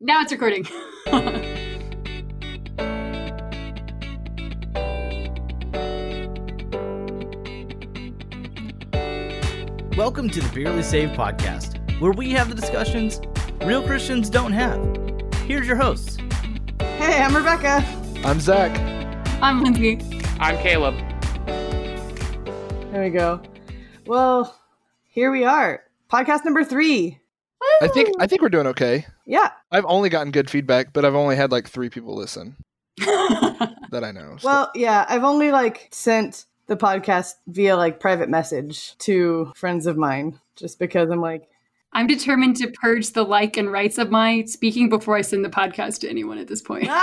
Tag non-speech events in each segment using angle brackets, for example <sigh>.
Now it's recording. <laughs> Welcome to the Barely Saved podcast, where we have the discussions real Christians don't have. Here's your hosts. Hey, I'm Rebecca. I'm Zach. I'm Lindsay. I'm Caleb. There we go. Well, here we are. Podcast number three. I think I think we're doing okay. Yeah. I've only gotten good feedback, but I've only had like three people listen <laughs> that I know. so- Well, yeah, I've only like sent the podcast via like private message to friends of mine just because I'm like, I'm determined to purge the like and rights of my speaking before I send the podcast to anyone at this point. <laughs>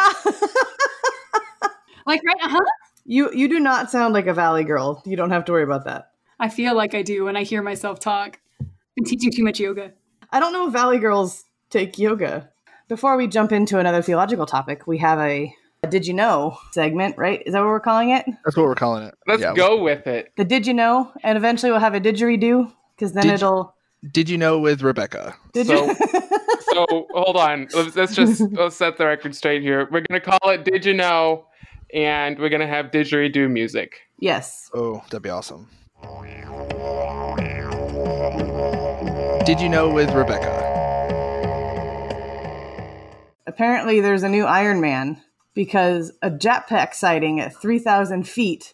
Like, right? Uh huh. you you do not sound like a valley girl. You don't have to worry about that. I feel like I do when I hear myself talk. Been teaching too much yoga. I don't know if valley girls take yoga. Before we jump into another theological topic, we have a, a did you know segment, right? Is that what we're calling it? That's what we're calling it. Let's Yeah. go with it. The did you know? And eventually we'll have a didgeridoo because then Did it'll Did you know with Rebecca? did So- you <laughs> So hold on. Let's, let's just let's set the record straight here. We're gonna call it Did You Know, and we're gonna have didgeridoo music. Yes. Oh, that'd be awesome. Did you know with Rebecca? Apparently, there's a new Iron Man because a jetpack sighting at 3,000 feet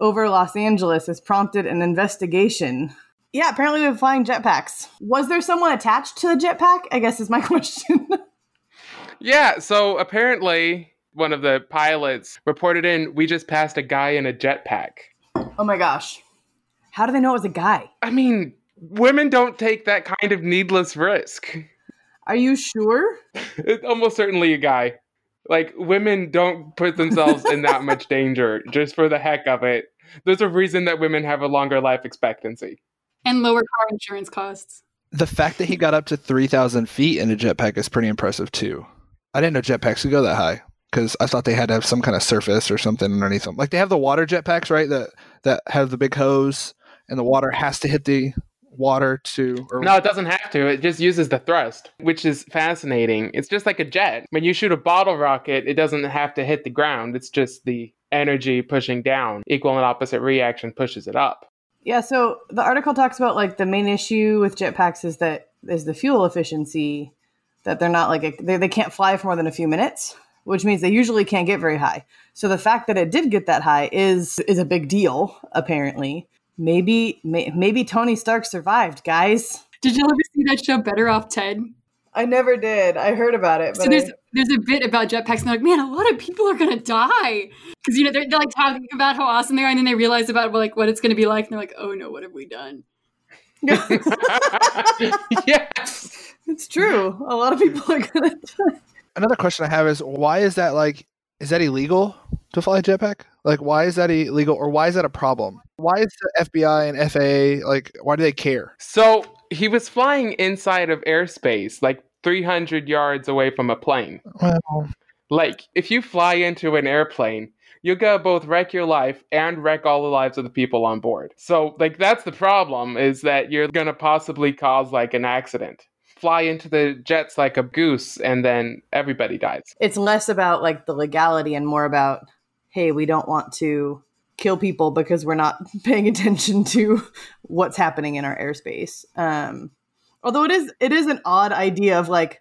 over Los Angeles has prompted an investigation. Yeah, apparently they're flying jetpacks. Was there someone attached to the jetpack? I guess is my <laughs> question. Yeah. So apparently, one of the pilots reported in. We just passed a guy in a jetpack. oh my gosh. How do they know it was a guy? I mean, women don't take that kind of needless risk. Are you sure? It's <laughs> almost certainly a guy. Like women don't put themselves in that much <laughs> danger just for the heck of it. There's a reason that women have a longer life expectancy. And lower car insurance costs. The fact that he got up to three thousand feet in a jetpack is pretty impressive too. I didn't know jetpacks could go that high because I thought they had to have some kind of surface or something underneath them. Like they have the water jetpacks, right? That that have the big hose and the water has to hit the water to. Or, No, it doesn't have to. It just uses the thrust, which is fascinating. It's just like a jet. When you shoot a bottle rocket, it doesn't have to hit the ground. It's just the energy pushing down. Equal and opposite reaction pushes it up. Yeah, so the article talks about like the main issue with jetpacks is that is the fuel efficiency that they're not like a, they, they can't fly for more than a few minutes, which means they usually can't get very high. So the fact that it did get that high is is a big deal apparently. Maybe may, maybe Tony Stark survived, guys. Did you ever see that show Better Off Ted? I never did. I heard about it, So there's there's a bit about jetpacks, and they're like, man, a lot of people are gonna die because you know they're, they're like talking about how awesome they are, and then they realize about like what it's gonna be like, and they're like, oh no, what have we done? <laughs> yes. it's true. A lot of people are gonna. <laughs> Another question I have is why is that like is that illegal to fly a jetpack? Like why is that illegal or why is that a problem? Why is the FBI and FAA like why do they care? So he was flying inside of airspace, like 300 yards away from a plane. Well, Like, if you fly into an airplane, you're gonna both wreck your life and wreck all the lives of the people on board. So, like, that's the problem is that you're gonna possibly cause like an accident. Fly into the jets like a goose, and then everybody dies. it's less about like the legality and more about hey we don't want to kill people because we're not <laughs> paying attention to what's happening in our airspace um although it is it is an odd idea of like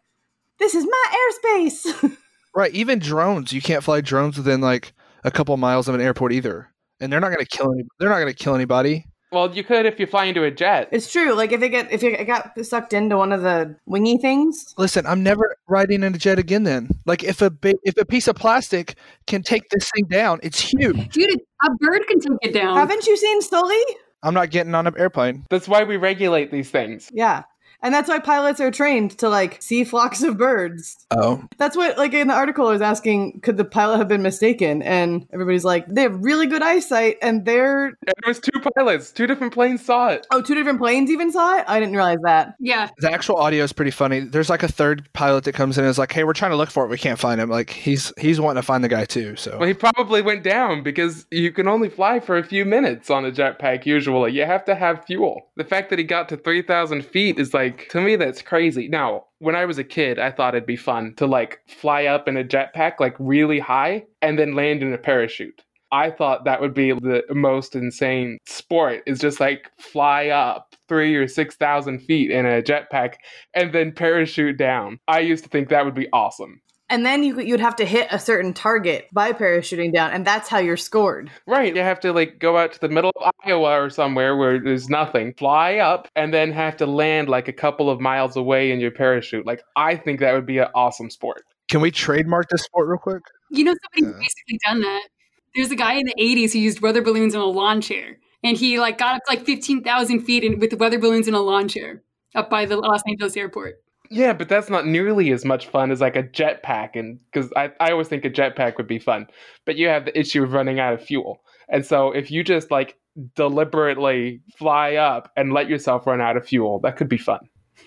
this is my airspace <laughs> right, even drones, you can't fly drones within like a couple miles of an airport either. And they're not going to kill any, they're not going to kill anybody. Well, you could if you fly into a jet. it's true like if it get if it got sucked into one of the wingy things Listen, I'm never riding in a jet again then. Like if a ba- if a piece of plastic can take this thing down, it's huge. Dude, a bird can take it down. haven't you seen Sully? I'm not getting on an airplane. That's why we regulate these things. yeah and that's why pilots are trained to like see flocks of birds Oh, That's what, like in the article, I was asking, could the pilot have been mistaken? And everybody's like, they have really good eyesight, and they're And it was two pilots, two different planes saw it. oh, two different planes even saw it. I didn't realize that. yeah, the actual audio is pretty funny. There's like a third pilot that comes in and is like, "Hey, we're trying to look for it. We can't find him." Like he's he's wanting to find the guy too. So Well, he probably went down because you can only fly for a few minutes on a jetpack usually. You have to have fuel. The fact that he got to 3,000 feet is like, to me, that's crazy. Now, when I was a kid, I thought it'd be fun to like fly up in a jetpack like really high and then land in a parachute. I thought that would be the most insane sport is just like fly up three or 6,000 feet in a jetpack and then parachute down. I used to think that would be awesome. And then you, you'd have to hit a certain target by parachuting down, and that's how you're scored. Right. You have to like go out to the middle of Iowa or somewhere where there's nothing, fly up, and then have to land like a couple of miles away in your parachute. Like, I think that would be an awesome sport. Can we trademark this sport real quick? You know, somebody's Yeah. basically done that. There's a guy in the 80s who used weather balloons in a lawn chair. And he like got up to like 15,000 feet in, with the weather balloons in a lawn chair up by the Los Angeles airport. Yeah, but that's not nearly as much fun as like a jetpack, and because I, I always think a jetpack would be fun, but you have the issue of running out of fuel, and so if you just like deliberately fly up and let yourself run out of fuel, that could be fun.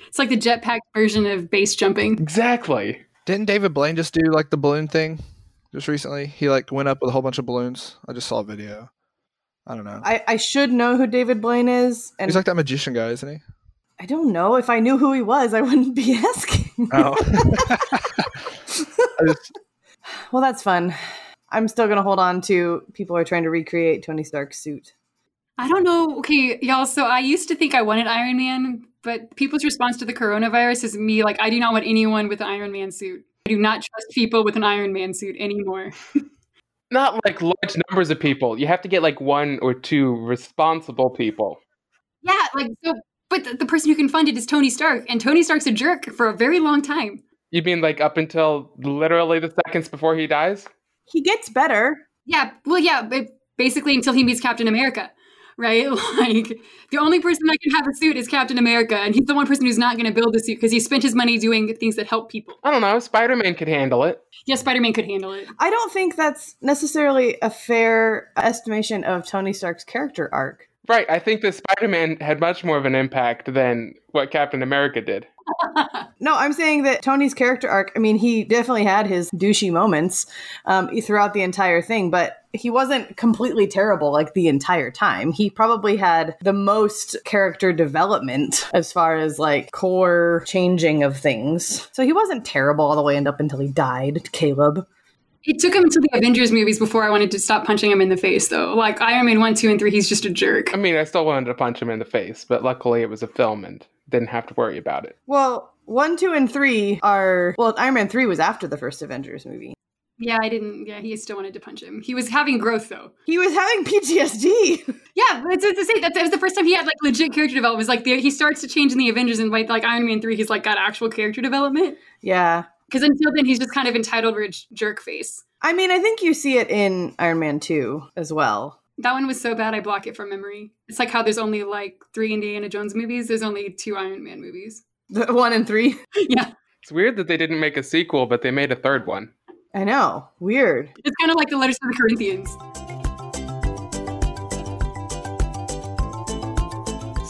It's like the jetpack version of base jumping. Exactly. Didn't David Blaine just do like the balloon thing just recently? He like went up with a whole bunch of balloons. I just saw a video. I don't know. I, I should know who David Blaine is, and He's like that magician guy, isn't he? I don't know. If I knew who he was, I <laughs> wouldn't be asking. Oh. <laughs> Just, well, that's fun. I'm still going to hold on to people are trying to recreate Tony Stark's suit. I don't know. Okay, y'all. So I used to think I wanted Iron Man, but people's response to the coronavirus is me like, I do not want anyone with an Iron Man suit. I do not trust people with an Iron Man suit anymore. <laughs> Not like large numbers of people. You have to get like one or two responsible people. yeah, like so. But the, the person who can fund it is Tony Stark, and Tony Stark's a jerk for a very long time. You mean like up until literally the seconds before he dies? He gets better. Yeah, well, yeah, but basically until he meets Captain America, right? <laughs> Like the only person that can have a suit is Captain America, and he's the one person who's not going to build a suit because he spent his money doing things that help people. I don't know. Spider Man could handle it. Yeah, Spider Man could handle it. I don't think that's necessarily a fair estimation of Tony Stark's character arc. Right. I think that Spider Man had much more of an impact than what Captain America did. <laughs> No, I'm saying that Tony's character arc, I mean, he definitely had his douchey moments um, throughout the entire thing, but he wasn't completely terrible like the entire time. He probably had the most character development as far as like core changing of things. So he wasn't terrible all the way up until he died, Caleb. It took him to the Avengers movies before I wanted to stop punching him in the face, though. Like Iron Man 1, 2, and 3, he's just a jerk. I mean, I still wanted to punch him in the face, but luckily it was a film and didn't have to worry about it. Well, one, two, and three are well. Iron Man three was after the first Avengers movie. Yeah, I didn't. Yeah, he still wanted to punch him. He was having growth, though. He was having PTSD. <laughs> Yeah, that's it's to say that, that was the first time he had like legit character development. It was like the, he starts to change in the Avengers, and by like Iron Man 3, he's like got actual character development. yeah, Because until then, he's just kind of entitled rich jerk face. I mean, I think you see it in Iron Man two as well. That one was so bad, I block it from memory. It's like how there's only like three Indiana Jones movies. There's only two Iron Man movies. The one and three. <laughs> yeah, It's weird that they didn't make a sequel, but they made a third one. I know. Weird. it's kind of like the letters to the Corinthians.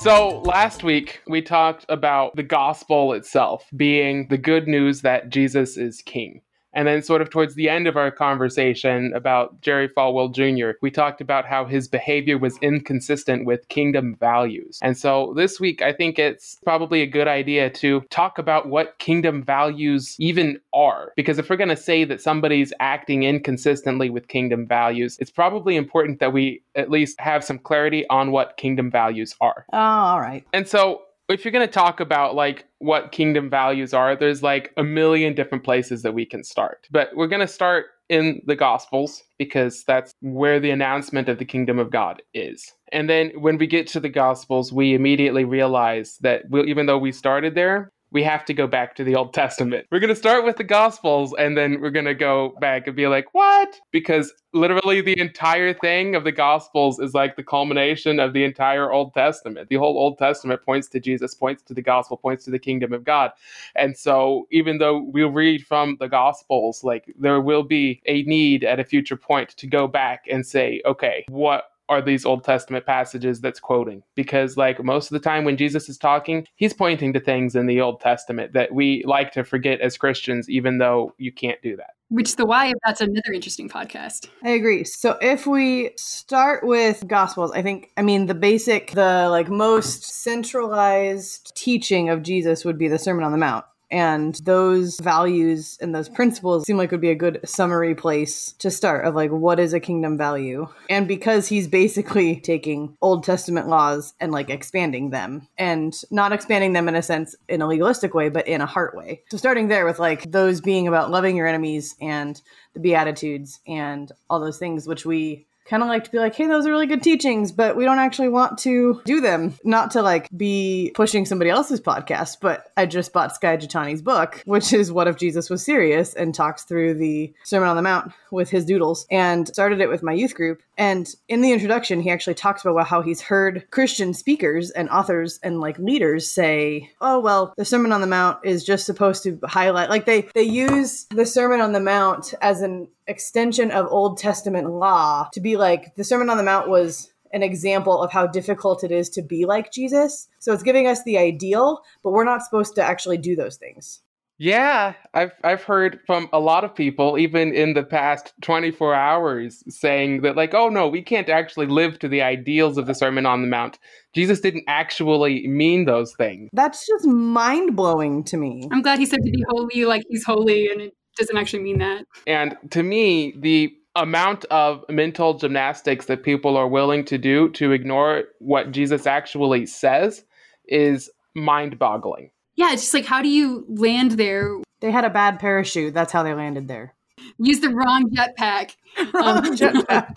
So, last week we talked about the gospel itself being the good news that Jesus is king. And then, sort of towards the end of our conversation about Jerry Falwell Jr., we talked about how his behavior was inconsistent with kingdom values. And so, this week, I think it's probably a good idea to talk about what kingdom values even are. Because if we're going to say that somebody's acting inconsistently with kingdom values, it's probably important that we at least have some clarity on what kingdom values are. Oh, all right. And so, if you're going to talk about like what kingdom values are, there's like a million different places that we can start. But we're going to start in the Gospels because that's where the announcement of the kingdom of God is. And then when we get to the Gospels, we immediately realize that we even though we started there, we have to go back to the Old Testament. We're going to start with the Gospels and then we're going to go back and be like, what? Because literally the entire thing of the Gospels is like the culmination of the entire Old Testament. The whole Old Testament points to Jesus, points to the Gospel, points to the kingdom of God. And so even though we'll read from the Gospels, like there will be a need at a future point to go back and say, okay, what are these Old Testament passages that's quoting? Because, like, most of the time when Jesus is talking, he's pointing to things in the Old Testament that we like to forget as Christians, even though you can't do that. Which the why of that's another interesting podcast. I agree. So if we start with Gospels, I think, I mean, the basic, the like most centralized teaching of Jesus would be the Sermon on the Mount. And those values and those principles seem like would be a good summary place to start of like what is a kingdom value. And because he's basically <laughs> taking Old Testament laws and like expanding them and not expanding them in a sense in a legalistic way, but in a heart way. So starting there with like those being about loving your enemies and the Beatitudes and all those things, which we kind of like to be like, hey, those are really good teachings, but we don't actually want to do them. Not to like be pushing somebody else's podcast, but I just bought Skye Jethani's book, which is What if Jesus Was Serious and talks through the Sermon on the Mount with his doodles and started it with my youth group. And in the introduction, he actually talks about how he's heard Christian speakers and authors and like leaders say, oh, well, the Sermon on the Mount is just supposed to highlight, like they, they use the Sermon on the Mount as an extension of Old Testament law to be like the Sermon on the Mount was an example of how difficult it is to be like Jesus. So it's giving us the ideal, but we're not supposed to actually do those things. Yeah, I've I've heard from a lot of people, even in the past 24 hours, saying that like, oh no, we can't actually live to the ideals of the Sermon on the Mount. Jesus didn't actually mean those things. That's just mind blowing to me. I'm glad he said to be holy, like he's holy, and it doesn't actually mean that. And to me, the amount of mental gymnastics that people are willing to do to ignore what Jesus actually says is mind boggling. Yeah, it's just like, how do you land there? They had a bad parachute. That's how they landed there. Use the wrong jetpack. <laughs> Um, jetpack.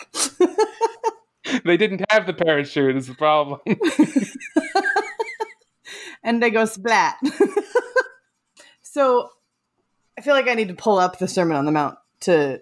<laughs> they didn't have the parachute, is the problem. <laughs> and they go splat. so I feel like I need to pull up the Sermon on the Mount to.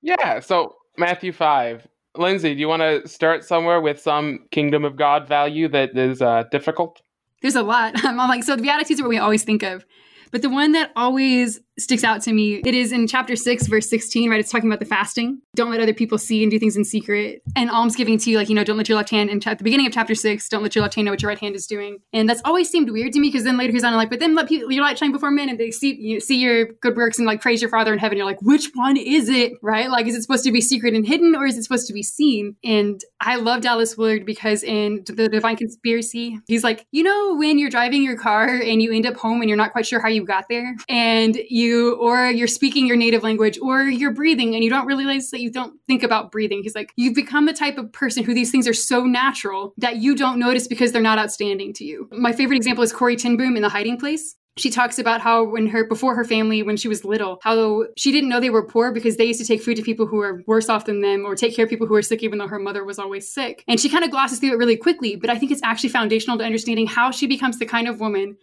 Yeah, so Matthew 5. Lindsay, do you want to start somewhere with some kingdom of God value that is uh, difficult? There's a lot. <laughs> I'm like, so the Beatitudes are what we always think of. But the one that always sticks out to me, it is in chapter 6, verse 16, right? It's talking about the fasting. Don't let other people see and do things in secret. And almsgiving to you, like, you know, don't let your left hand, and at the beginning of chapter 6, don't let your left hand know what your right hand is doing. And that's always seemed weird to me because then later he's on like, but then let people, your light shine before men and they see you see your good works and like praise your Father in heaven. You're like, which one is it, right? Like, is it supposed to be secret and hidden or is it supposed to be seen? And I love Dallas Willard because in The Divine Conspiracy, he's like, you know, when you're driving your car and you end up home and you're not quite sure how you got there and you, or you're speaking your native language or you're breathing and you don't realize that you don't think about breathing. He's like, you've become the type of person who these things are so natural that you don't notice because they're not outstanding to you. My favorite example is Corrie ten Boom in The Hiding Place she talks about how when her before her family when she was little how she didn't know they were poor because they used to take food to people who were worse off than them or take care of people who were sick even though her mother was always sick and she kind of glosses through it really quickly but i think it's actually foundational to understanding how she becomes the kind of woman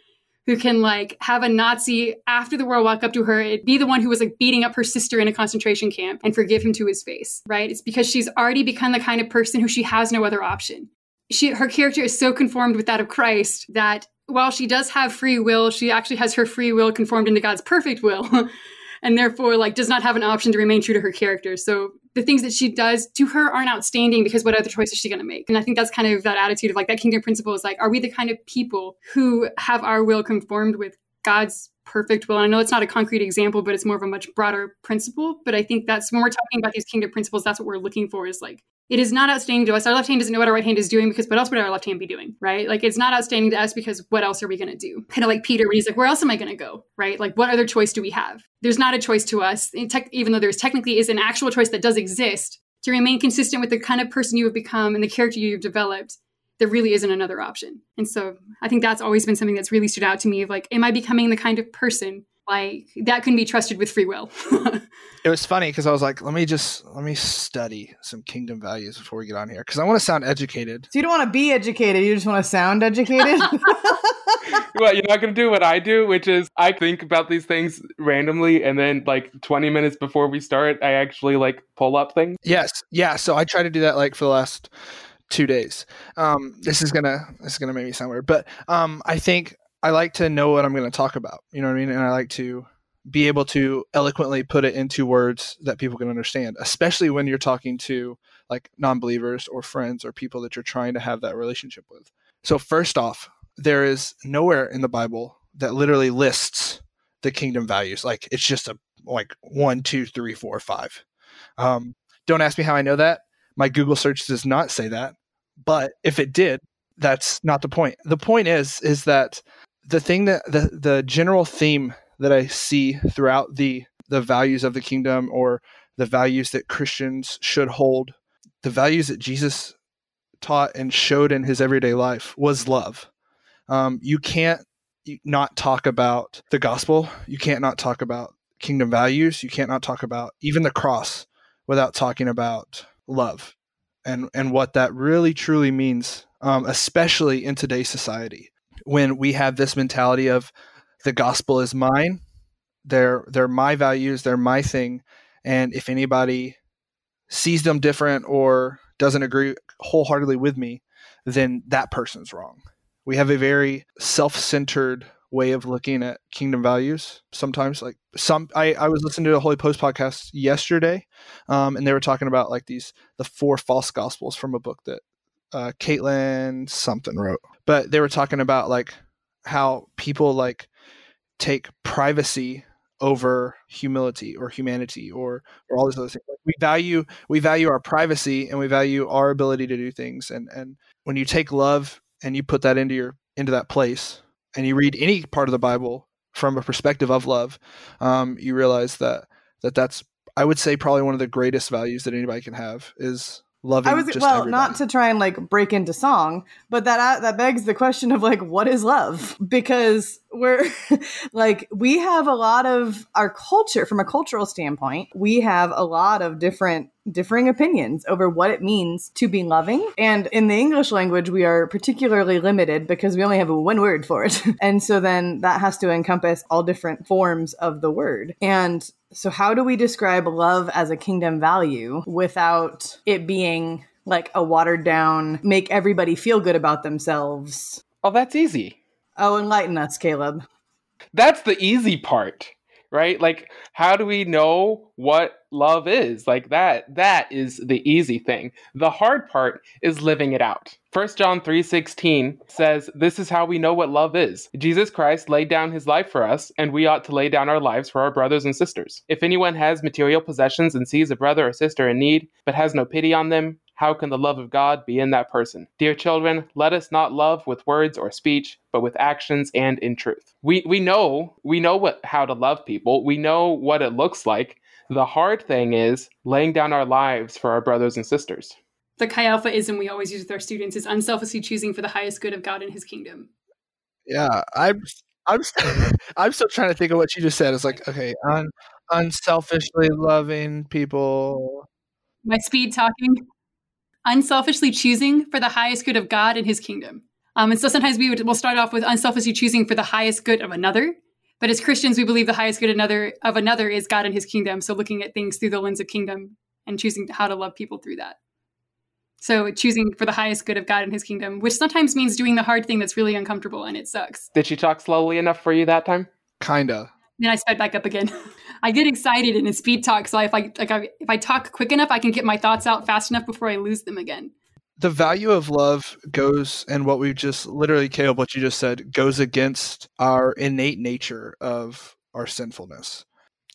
who can like have a Nazi after the war walk up to her, and be the one who was like beating up her sister in a concentration camp and forgive him to his face, right? It's because she's already become the kind of person who she has no other option. She her character is so conformed with that of Christ that while she does have free will, she actually has her free will conformed into God's perfect will. <laughs> and therefore like does not have an option to remain true to her character. So the things that she does to her aren't outstanding because what other choice is she going to make? And I think that's kind of that attitude of like that kingdom principle is like, are we the kind of people who have our will conformed with God's perfect will? And I know it's not a concrete example, but it's more of a much broader principle. But I think that's when we're talking about these kingdom principles, that's what we're looking for is like, it is not outstanding to us. Our left hand doesn't know what our right hand is doing because what else would our left hand be doing, right? Like it's not outstanding to us because what else are we going to do? Kind of like Peter when he's like, where else am I going to go, right? Like what other choice do we have? There's not a choice to us, even though there's technically is an actual choice that does exist to remain consistent with the kind of person you have become and the character you've developed. There really isn't another option. And so I think that's always been something that's really stood out to me of like, am I becoming the kind of person like that can be trusted with free will. <laughs> it was funny because I was like, let me just let me study some kingdom values before we get on here because I want to sound educated. So you don't want to be educated, you just want to sound educated. <laughs> <laughs> well, you're not going to do what I do, which is I think about these things randomly, and then like 20 minutes before we start, I actually like pull up things. Yes, yeah. So I try to do that like for the last two days. Um, this is gonna this is gonna make me sound weird, but um, I think I like to know what I'm going to talk about. You know what I mean? And I like to be able to eloquently put it into words that people can understand, especially when you're talking to like non-believers or friends or people that you're trying to have that relationship with. So first off, there is nowhere in the Bible that literally lists the kingdom values. Like it's just a like one, two, three, four, five. Um, don't ask me how I know that. My Google search does not say that. But if it did, that's not the point. The point is is that the thing that the the general theme that I see throughout the the values of the kingdom or the values that Christians should hold, the values that Jesus taught and showed in his everyday life was love. Um, you can't not talk about the gospel. You can't not talk about kingdom values. You can't not talk about even the cross without talking about love and and what that really truly means, um, especially in today's society when we have this mentality of the gospel is mine, they're they're my values, they're my thing, and if anybody sees them different or doesn't agree wholeheartedly with me, then that person's wrong. We have a very self-centered way of looking at kingdom values sometimes like some i, I was listening to a holy post podcast yesterday um, and they were talking about like these the four false gospels from a book that uh, caitlin something wrote but they were talking about like how people like take privacy over humility or humanity or or all these other things. Like we value we value our privacy and we value our ability to do things. And and when you take love and you put that into your into that place and you read any part of the Bible from a perspective of love, um, you realize that that that's I would say probably one of the greatest values that anybody can have is loving. I was well, everybody. not to try and like break into song, but that uh, that begs the question of like, what is love? Because we're <laughs> like we have a lot of our culture from a cultural standpoint. We have a lot of different differing opinions over what it means to be loving. And in the English language, we are particularly limited because we only have one word for it. <laughs> and so then that has to encompass all different forms of the word. And so, how do we describe love as a kingdom value without it being like a watered down, make everybody feel good about themselves? Oh, that's easy. Oh, enlighten us, Caleb. That's the easy part, right? Like, how do we know what love is? Like that, that is the easy thing. The hard part is living it out. 1 John 3:16 says, "This is how we know what love is. Jesus Christ laid down his life for us, and we ought to lay down our lives for our brothers and sisters. If anyone has material possessions and sees a brother or sister in need, but has no pity on them, how can the love of God be in that person? Dear children, let us not love with words or speech, but with actions and in truth. We we know we know what how to love people. We know what it looks like. The hard thing is laying down our lives for our brothers and sisters. The Chi Alphaism we always use with our students is unselfishly choosing for the highest good of God and His kingdom. Yeah, I'm I'm st- <laughs> I'm still trying to think of what you just said. It's like okay, un, unselfishly loving people. My speed talking, unselfishly choosing for the highest good of God and His kingdom. Um, and so sometimes we would, we'll start off with unselfishly choosing for the highest good of another. But as Christians, we believe the highest good another of another is God and His kingdom. So looking at things through the lens of kingdom and choosing how to love people through that. So choosing for the highest good of God and His kingdom, which sometimes means doing the hard thing that's really uncomfortable and it sucks. Did she talk slowly enough for you that time? Kinda. Then I sped back up again. <laughs> I get excited in a speed talk, so if I like I, if I talk quick enough, I can get my thoughts out fast enough before I lose them again. The value of love goes, and what we've just literally, Caleb, what you just said, goes against our innate nature of our sinfulness,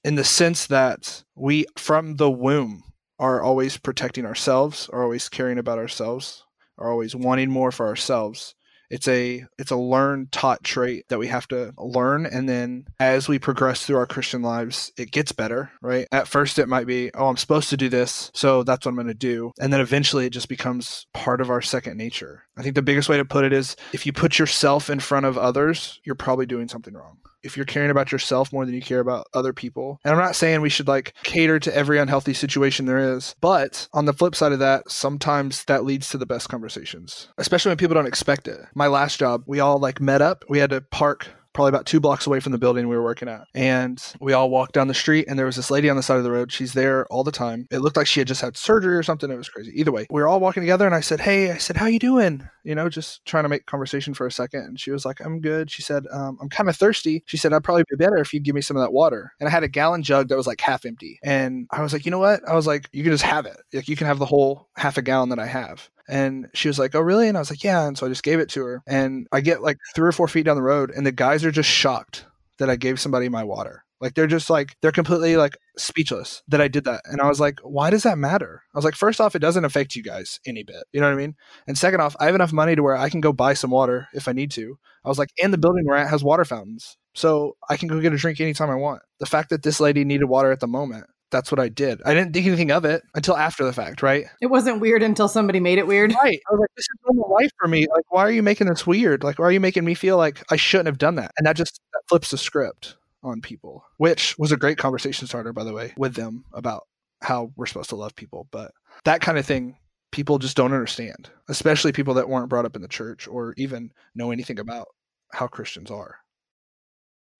in the sense that we, from the womb, are always protecting ourselves, are always caring about ourselves, are always wanting more for ourselves. It's a it's a learned taught trait that we have to learn and then as we progress through our Christian lives, it gets better, right? At first it might be, oh, I'm supposed to do this, so that's what I'm going to do. And then eventually it just becomes part of our second nature. I think the biggest way to put it is if you put yourself in front of others, you're probably doing something wrong if you're caring about yourself more than you care about other people. And I'm not saying we should like cater to every unhealthy situation there is, but on the flip side of that, sometimes that leads to the best conversations, especially when people don't expect it. My last job, we all like met up. We had to park probably about two blocks away from the building we were working at. And we all walked down the street, and there was this lady on the side of the road. She's there all the time. It looked like she had just had surgery or something. It was crazy. Either way, we were all walking together, and I said, "Hey," I said, "How you doing?" You know, just trying to make conversation for a second. And she was like, "I'm good." She said, um, "I'm kind of thirsty." She said, "I'd probably be better if you'd give me some of that water." And I had a gallon jug that was like half empty, and I was like, "You know what?" I was like, "You can just have it. Like you can have the whole half a gallon that I have." And she was like, Oh, really? And I was like, Yeah. And so I just gave it to her. And I get like three or four feet down the road, and the guys are just shocked that I gave somebody my water. Like they're just like they're completely like speechless that I did that. And I was like, why does that matter? I was like, first off, it doesn't affect you guys any bit. You know what I mean? And second off, I have enough money to where I can go buy some water if I need to. I was like, and the building we're at has water fountains. So I can go get a drink anytime I want. The fact that this lady needed water at the moment, that's what I did. I didn't think anything of it until after the fact, right? It wasn't weird until somebody made it weird. Right. I was like, this is normal life for me. Like, why are you making this weird? Like, why are you making me feel like I shouldn't have done that? And that just that flips the script on people, which was a great conversation starter, by the way, with them about how we're supposed to love people. But that kind of thing, people just don't understand, especially people that weren't brought up in the church or even know anything about how Christians are.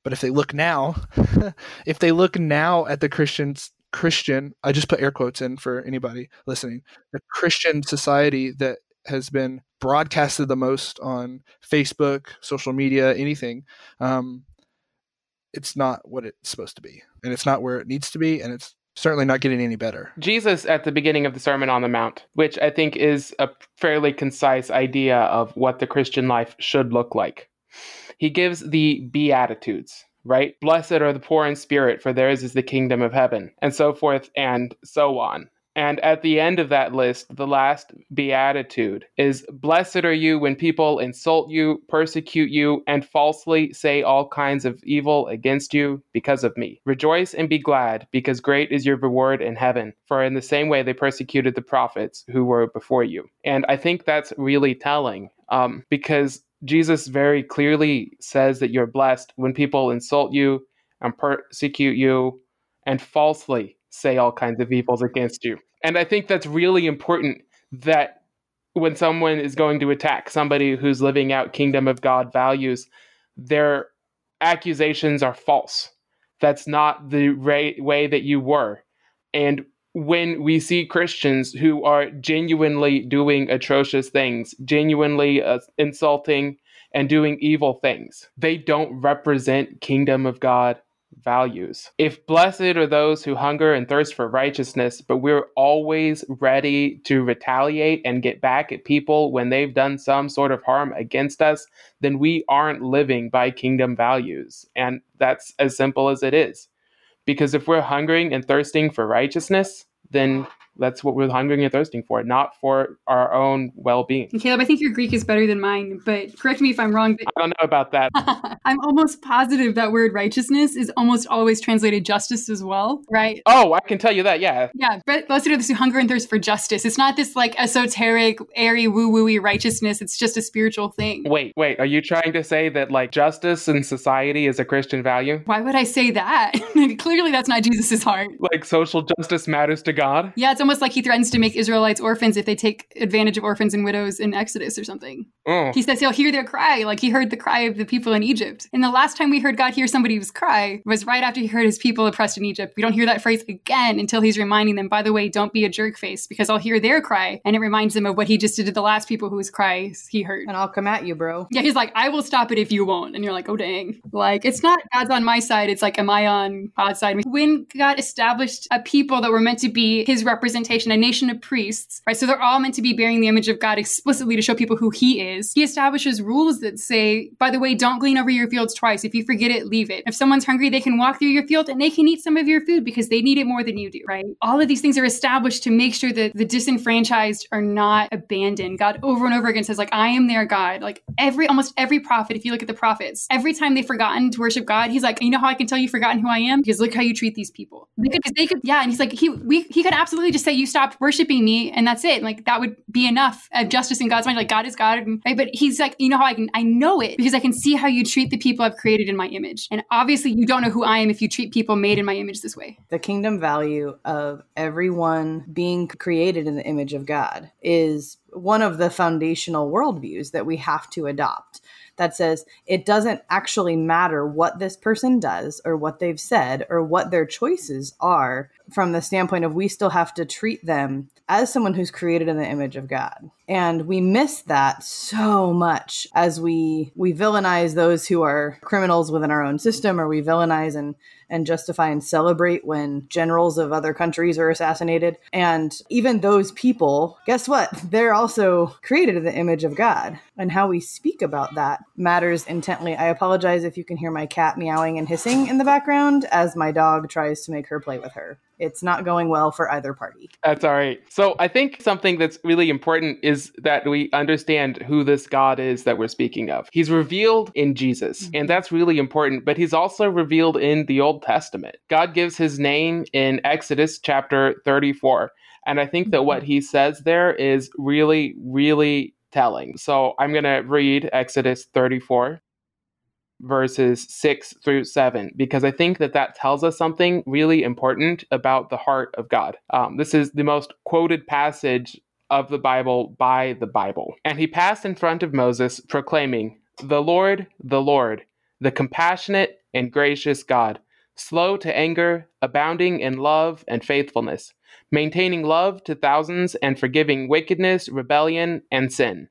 But if they look now, <laughs> if they look now at the Christians, Christian, I just put air quotes in for anybody listening, the Christian society that has been broadcasted the most on Facebook, social media, anything, um, it's not what it's supposed to be. And it's not where it needs to be. And it's certainly not getting any better. Jesus at the beginning of the Sermon on the Mount, which I think is a fairly concise idea of what the Christian life should look like. He gives the Beatitudes, right? Blessed are the poor in spirit, for theirs is the kingdom of heaven, and so forth and so on. And at the end of that list, the last beatitude is Blessed are you when people insult you, persecute you, and falsely say all kinds of evil against you because of me. Rejoice and be glad, because great is your reward in heaven. For in the same way they persecuted the prophets who were before you. And I think that's really telling um, because Jesus very clearly says that you're blessed when people insult you and persecute you and falsely say all kinds of evils against you. And I think that's really important that when someone is going to attack somebody who's living out kingdom of God values, their accusations are false. That's not the way that you were. And when we see Christians who are genuinely doing atrocious things, genuinely uh, insulting and doing evil things, they don't represent kingdom of God values. If blessed are those who hunger and thirst for righteousness, but we're always ready to retaliate and get back at people when they've done some sort of harm against us, then we aren't living by kingdom values. And that's as simple as it is. Because if we're hungering and thirsting for righteousness, then that's what we're hungering and thirsting for, not for our own well-being. Caleb, I think your Greek is better than mine, but correct me if I'm wrong. I don't know about that. <laughs> I'm almost positive that word righteousness is almost always translated justice as well, right? Oh, I can tell you that, yeah. Yeah, but blessed are those who hunger and thirst for justice. It's not this like esoteric, airy, woo-wooey righteousness. It's just a spiritual thing. Wait, wait, are you trying to say that like justice in society is a Christian value? Why would I say that? <laughs> Clearly that's not Jesus's heart. Like social justice matters to God? Yeah, it's almost like he threatens to make Israelites orphans if they take advantage of orphans and widows in Exodus or something. Oh. He says he'll hear their cry, like he heard the cry of the people in Egypt. And the last time we heard God hear somebody's cry was right after he heard his people oppressed in Egypt. We don't hear that phrase again until he's reminding them, by the way, don't be a jerk face, because I'll hear their cry and it reminds them of what he just did to the last people whose cries he heard. And I'll come at you, bro. Yeah, he's like, I will stop it if you won't. And you're like, oh dang. Like it's not God's on my side, it's like, am I on God's side? When God established a people that were meant to be his representation, a nation of priests, right? So they're all meant to be bearing the image of God explicitly to show people who he is. He establishes rules that say, by the way, don't glean over your fields twice. If you forget it, leave it. If someone's hungry, they can walk through your field and they can eat some of your food because they need it more than you do, right? All of these things are established to make sure that the disenfranchised are not abandoned. God over and over again says, like, I am their God. Like every, almost every prophet, if you look at the prophets, every time they've forgotten to worship God, he's like, you know how I can tell you've forgotten who I am? Because look how you treat these people. Because they could, yeah. And he's like, he, we, he could absolutely just say, you stopped worshiping me and that's it. Like that would be enough of justice in God's mind. Like God is God, right? But he's like, you know how I can, I know it because I can see how you treat the people I've created in my image. And obviously you don't know who I am if you treat people made in my image this way. The kingdom value of everyone being created in the image of God is one of the foundational worldviews that we have to adopt that says it doesn't actually matter what this person does or what they've said or what their choices are from the standpoint of we still have to treat them as someone who's created in the image of God. And we miss that so much as we we villainize those who are criminals within our own system or we villainize and and justify and celebrate when generals of other countries are assassinated. And even those people, guess what? <laughs> They're also created in the image of God. And how we speak about that matters intently. I apologize if you can hear my cat meowing and hissing in the background as my dog tries to make her play with her. It's not going well for either party. That's all right. So I think something that's really important is that we understand who this God is that we're speaking of. He's revealed in Jesus, mm-hmm. and that's really important, but he's also revealed in the Old Testament. God gives his name in Exodus chapter 34. And I think that mm-hmm. what he says there is really, really telling. So I'm going to read Exodus 34 verses 6 through 7 because i think that that tells us something really important about the heart of god. Um, this is the most quoted passage of the bible by the bible. And he passed in front of moses proclaiming the lord the lord the compassionate and gracious god slow to anger abounding in love and faithfulness maintaining love to thousands and forgiving wickedness rebellion and sin.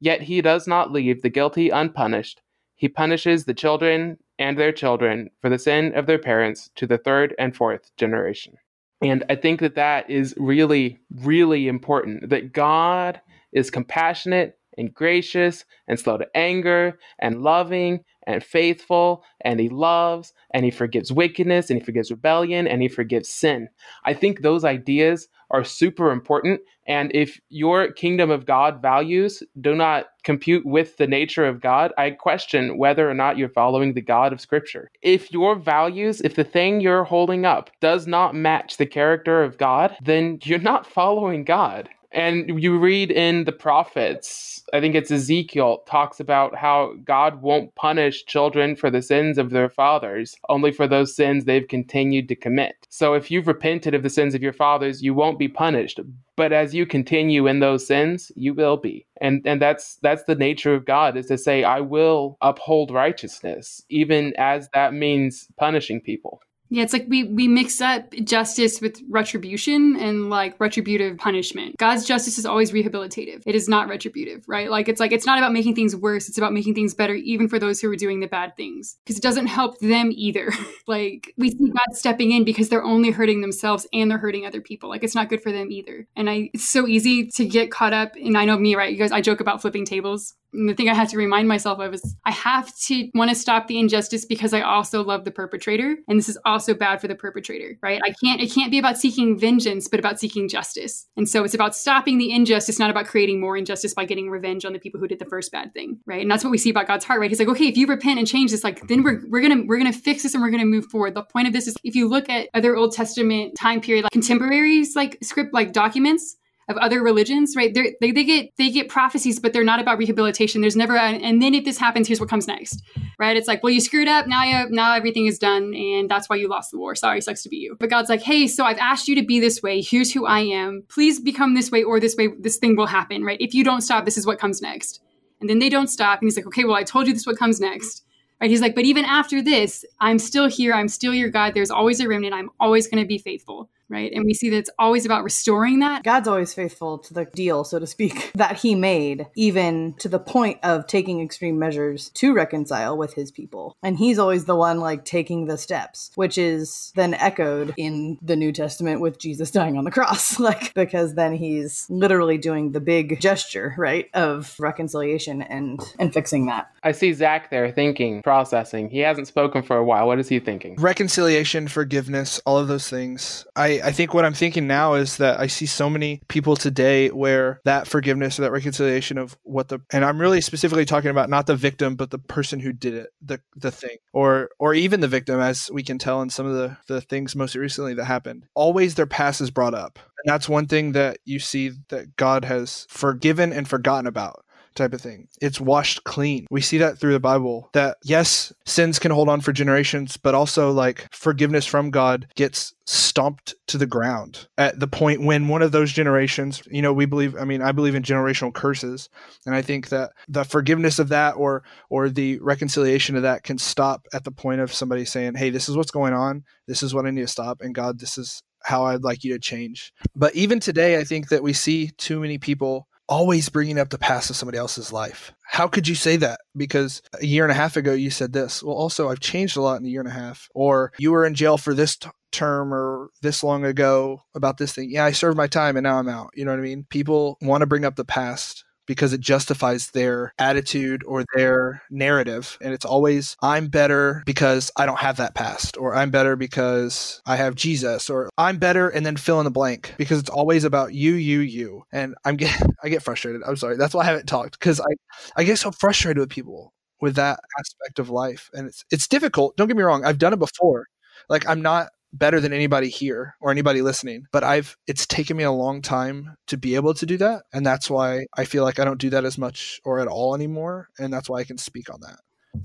Yet he does not leave the guilty unpunished he punishes the children and their children for the sin of their parents to the third and fourth generation. And I think that that is really, really important that God is compassionate and gracious and slow to anger and loving and faithful and he loves and he forgives wickedness and he forgives rebellion and he forgives sin. I think those ideas are super important. And if your kingdom of God values do not compute with the nature of God, I question whether or not you're following the God of Scripture. If your values, if the thing you're holding up does not match the character of God, then you're not following God. And you read in the prophets, I think it's Ezekiel, talks about how God won't punish children for the sins of their fathers, only for those sins they've continued to commit. So if you've repented of the sins of your fathers, you won't be punished. But as you continue in those sins, you will be. And and that's that's the nature of God is to say, I will uphold righteousness, even as that means punishing people. Yeah, it's like we we mix up justice with retribution and like retributive punishment. God's justice is always rehabilitative. It is not retributive, right? Like it's like it's not about making things worse, it's about making things better even for those who are doing the bad things. Because it doesn't help them either. <laughs> like we see God stepping in because they're only hurting themselves and they're hurting other people. Like it's not good for them either. And I it's so easy to get caught up and I know me, right? You guys I joke about flipping tables and the thing I have to remind myself of is I have to want to stop the injustice because I also love the perpetrator. And this is also bad for the perpetrator, right? I can't, it can't be about seeking vengeance, but about seeking justice. And so it's about stopping the injustice, not about creating more injustice by getting revenge on the people who did the first bad thing, right? And that's what we see about God's heart, right? He's like, okay, if you repent and change this, like then we're, we're gonna, we're gonna fix this and we're gonna move forward. The point of this is if you look at other Old Testament time period, like contemporaries, like script, like documents, of other religions, right? They're, they they get they get prophecies, but they're not about rehabilitation. There's never a, and then if this happens, here's what comes next, right? It's like, well, you screwed up. Now you now everything is done, and that's why you lost the war. Sorry, sucks to be you. But God's like, hey, so I've asked you to be this way. Here's who I am. Please become this way, or this way. This thing will happen, right? If you don't stop, this is what comes next. And then they don't stop, and he's like, okay, well, I told you this is what comes next. Right? He's like, but even after this, I'm still here. I'm still your God. There's always a remnant. I'm always going to be faithful right? And we see that it's always about restoring that. God's always faithful to the deal, so to speak, <laughs> that he made, even to the point of taking extreme measures to reconcile with his people. And he's always the one like taking the steps, which is then echoed in the New Testament with Jesus <laughs> dying on the cross, <laughs> like because then he's literally doing the big gesture, right, of reconciliation and and fixing that. I see Zach there thinking, processing. He hasn't spoken for a while. What is he thinking? Reconciliation, forgiveness, all of those things. I I think what I'm thinking now is that I see so many people today where that forgiveness or that reconciliation of what the and I'm really specifically talking about not the victim but the person who did it, the the thing, or or even the victim, as we can tell in some of the the things most recently that happened. Always their past is brought up, and that's one thing that you see that God has forgiven and forgotten about type of thing. It's washed clean. We see that through the Bible that yes, sins can hold on for generations, but also like forgiveness from God gets stomped to the ground at the point when one of those generations, you know, we believe I mean, I believe in generational curses, and I think that the forgiveness of that or or the reconciliation of that can stop at the point of somebody saying, "Hey, this is what's going on. This is what I need to stop." And God, this is how I'd like you to change. But even today, I think that we see too many people always bringing up the past of somebody else's life. How could you say that? Because a year and a half ago you said this. Well, also, I've changed a lot in a year and a half. Or you were in jail for this t- term or this long ago about this thing. Yeah, I served my time and now I'm out. You know what I mean? People want to bring up the past because it justifies their attitude or their narrative. And it's always, I'm better because I don't have that past, or I'm better because I have Jesus, or I'm better and then fill in the blank because it's always about you, you, you. And I'm get, <laughs> I get frustrated. I'm sorry. That's why I haven't talked because I, I get so frustrated with people with that aspect of life. And it's, it's difficult. Don't get me wrong. I've done it before. Like I'm not better than anybody here or anybody listening but i've it's taken me a long time to be able to do that. And that's why i feel like i don't do that as much or at all anymore. And that's why i can speak on that.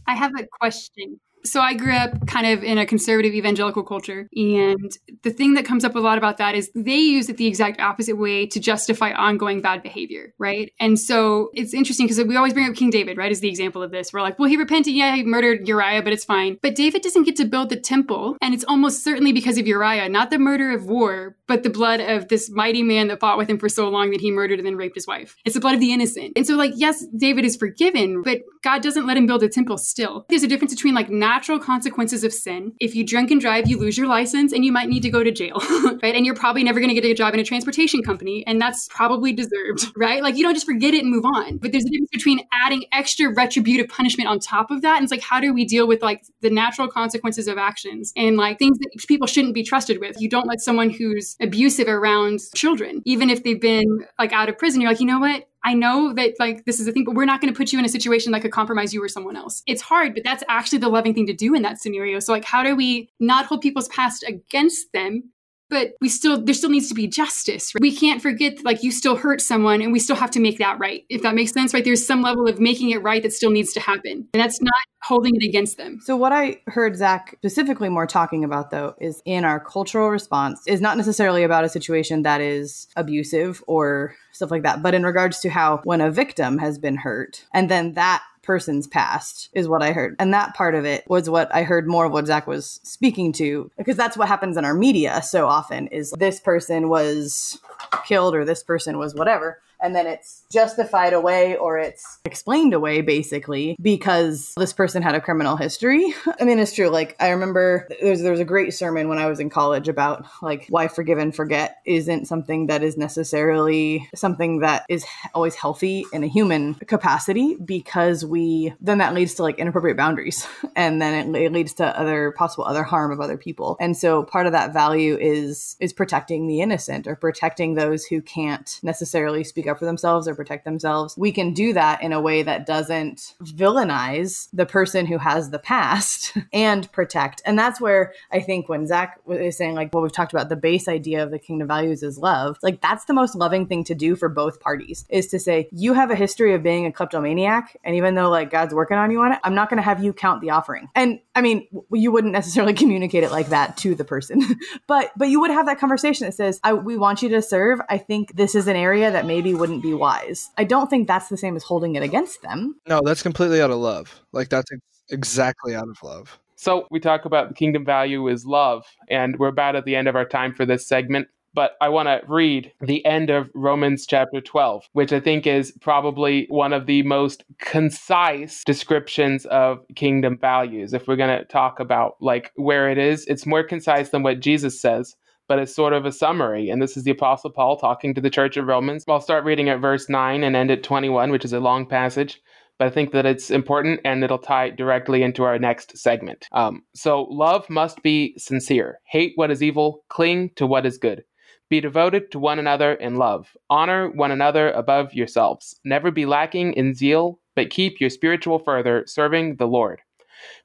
I have a question so I grew up kind of in a conservative evangelical culture. And the thing that comes up a lot about that is they use it the exact opposite way to justify ongoing bad behavior, right? And so it's interesting because we always bring up King David, right, as the example of this. We're like, well, he repented, yeah, he murdered Uriah, but it's fine. But David doesn't get to build the temple. And it's almost certainly because of Uriah, not the murder of war, but the blood of this mighty man that fought with him for so long that he murdered and then raped his wife. It's the blood of the innocent. And so, like, yes, David is forgiven, but God doesn't let him build a temple still. There's a difference between like natural consequences of sin. If you drink and drive, you lose your license and you might need to go to jail, <laughs> right? And you're probably never going to get a job in a transportation company, and that's probably deserved, <laughs> right? Like, you don't just forget it and move on. But there's a difference between adding extra retributive punishment on top of that. And it's like, how do we deal with like the natural consequences of actions and like things that people shouldn't be trusted with? You don't let someone who's abusive around children, even if they've been like out of prison, you're like, you know what? I know that like this is a thing, but we're not going to put you in a situation that could compromise you or someone else. It's hard, but that's actually the loving thing to do in that scenario. So like how do we not hold people's past against them, but we still there still needs to be justice right? we can't forget that, like you still hurt someone and we still have to make that right if that makes sense right there's some level of making it right that still needs to happen and that's not holding it against them so what i heard zach specifically more talking about though is in our cultural response is not necessarily about a situation that is abusive or stuff like that but in regards to how when a victim has been hurt and then that person's past is what I heard. And that part of it was what I heard more of what Zach was speaking to, because that's what happens in our media so often is this person was killed or this person was whatever and then it's justified away or it's explained away basically because this person had a criminal history. <laughs> I mean, it's true. Like I remember there's there was a great sermon when I was in college about like why forgive and forget isn't something that is necessarily something that is always healthy in a human capacity because we then that leads to like inappropriate boundaries <laughs> and then it, it leads to other possible other harm of other people. And so part of that value is is protecting the innocent or protecting those who can't necessarily speak speak up for themselves or protect themselves, we can do that in a way that doesn't villainize the person who has the past <laughs> and protect. And that's where I think when Zach is saying, like, what we've talked about, the base idea of the kingdom values is love, like, that's the most loving thing to do for both parties is to say, you have a history of being a kleptomaniac. And even though, like, God's working on you on it, I'm not going to have you count the offering. And I mean, you wouldn't necessarily <laughs> communicate it like that to the person, <laughs> but, but you would have that conversation that says, I, we want you to serve. I think this is an area that maybe wouldn't be wise. I don't think that's the same as holding it against them. No, that's completely out of love. Like that's exactly out of love. So we talk about the kingdom value is love, and we're about at the end of our time for this segment. But I want to read the end of Romans chapter 12, which I think is probably one of the most concise descriptions of kingdom values. If we're going to talk about like where it is, it's more concise than what Jesus says but it's sort of a summary. And this is the Apostle Paul talking to the church of Romans. I'll start reading at verse 9 and end at 21, which is a long passage, but I think that it's important and it'll tie directly into our next segment. Um, so, love must be sincere. Hate what is evil, cling to what is good. Be devoted to one another in love. Honor one another above yourselves. Never be lacking in zeal, but keep your spiritual further, serving the Lord.